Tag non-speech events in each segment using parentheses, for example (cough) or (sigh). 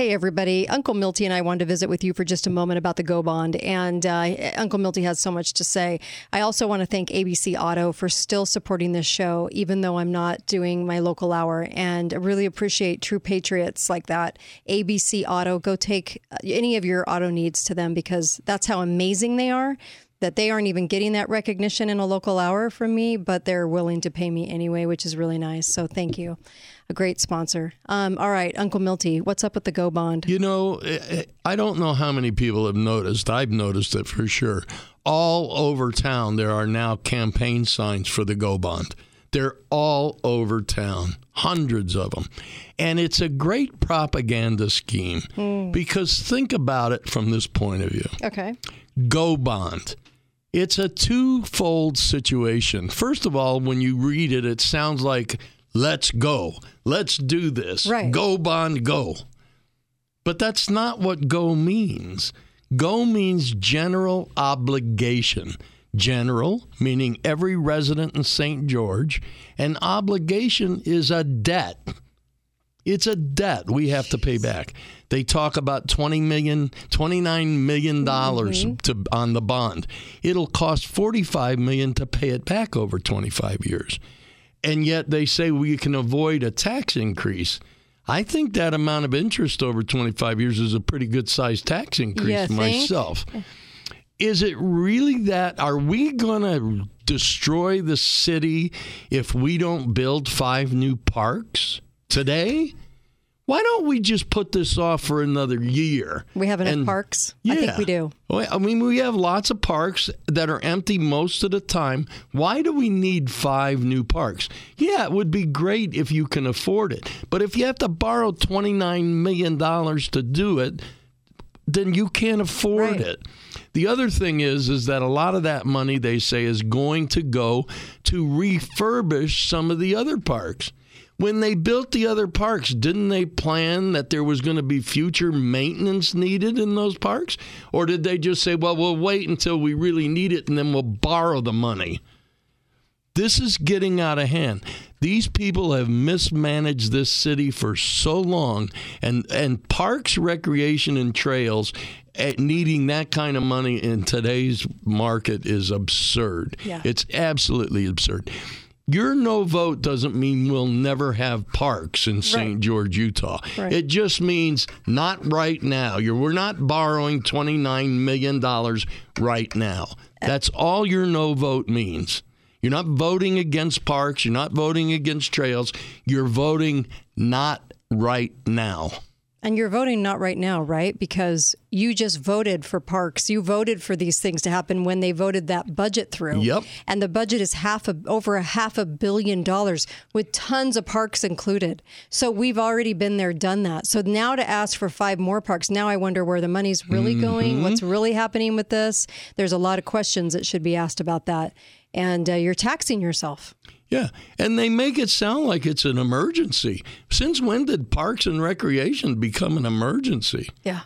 Hey, everybody. Uncle Milty and I wanted to visit with you for just a moment about the Go Bond. And uh, Uncle Milty has so much to say. I also want to thank ABC Auto for still supporting this show, even though I'm not doing my local hour. And I really appreciate true patriots like that. ABC Auto, go take uh, any of your auto needs to them because that's how amazing they are that they aren't even getting that recognition in a local hour from me, but they're willing to pay me anyway, which is really nice. So thank you. A great sponsor. Um, all right, Uncle Milty, what's up with the Go Bond? You know, eh, I don't know how many people have noticed. I've noticed it for sure. All over town, there are now campaign signs for the Go Bond. They're all over town, hundreds of them. And it's a great propaganda scheme mm. because think about it from this point of view. Okay. Go Bond. It's a twofold situation. First of all, when you read it, it sounds like let's go. Let's do this. Right. Go bond go. But that's not what go means. Go means general obligation. General, meaning every resident in St. George, and obligation is a debt. It's a debt we have to pay back. They talk about 20 million, 29 million dollars mm-hmm. to on the bond. It'll cost 45 million to pay it back over 25 years. And yet they say we can avoid a tax increase. I think that amount of interest over 25 years is a pretty good sized tax increase myself. Is it really that? Are we going to destroy the city if we don't build five new parks today? why don't we just put this off for another year? We have enough and, parks. Yeah, I think we do. I mean, we have lots of parks that are empty most of the time. Why do we need five new parks? Yeah, it would be great if you can afford it. But if you have to borrow $29 million to do it, then you can't afford right. it. The other thing is is that a lot of that money they say is going to go to refurbish some of the other parks. When they built the other parks, didn't they plan that there was going to be future maintenance needed in those parks? Or did they just say, well, we'll wait until we really need it and then we'll borrow the money? This is getting out of hand. These people have mismanaged this city for so long, and, and parks, recreation, and trails eh, needing that kind of money in today's market is absurd. Yeah. It's absolutely absurd. Your no vote doesn't mean we'll never have parks in St. Right. George, Utah. Right. It just means not right now. You're, we're not borrowing $29 million right now. That's all your no vote means. You're not voting against parks. You're not voting against trails. You're voting not right now. And you're voting not right now, right? Because you just voted for parks. You voted for these things to happen when they voted that budget through. Yep. And the budget is half a, over a half a billion dollars with tons of parks included. So we've already been there, done that. So now to ask for five more parks, now I wonder where the money's really mm-hmm. going, what's really happening with this. There's a lot of questions that should be asked about that. And uh, you're taxing yourself. Yeah, and they make it sound like it's an emergency. Since when did parks and recreation become an emergency? Yeah.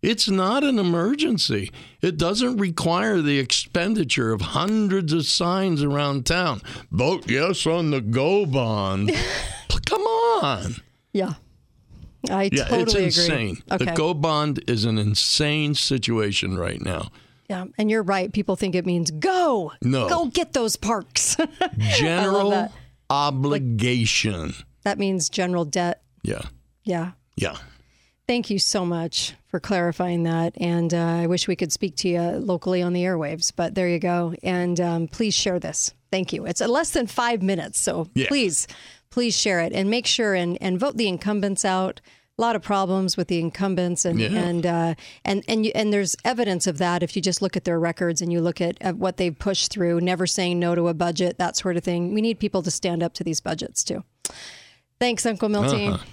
It's not an emergency. It doesn't require the expenditure of hundreds of signs around town. Vote yes on the Go Bond. (laughs) Come on. Yeah. I yeah, totally it's insane. Okay. The Go Bond is an insane situation right now. Yeah, and you're right. People think it means go. No. Go get those parks. (laughs) general obligation. Like, that means general debt. Yeah. Yeah. Yeah. Thank you so much for clarifying that. And uh, I wish we could speak to you locally on the airwaves, but there you go. And um, please share this. Thank you. It's less than five minutes. So yeah. please, please share it and make sure and, and vote the incumbents out a lot of problems with the incumbents, and yeah. and uh, and and you, and there's evidence of that if you just look at their records and you look at, at what they've pushed through, never saying no to a budget, that sort of thing. We need people to stand up to these budgets too. Thanks, Uncle Milty. Uh-huh.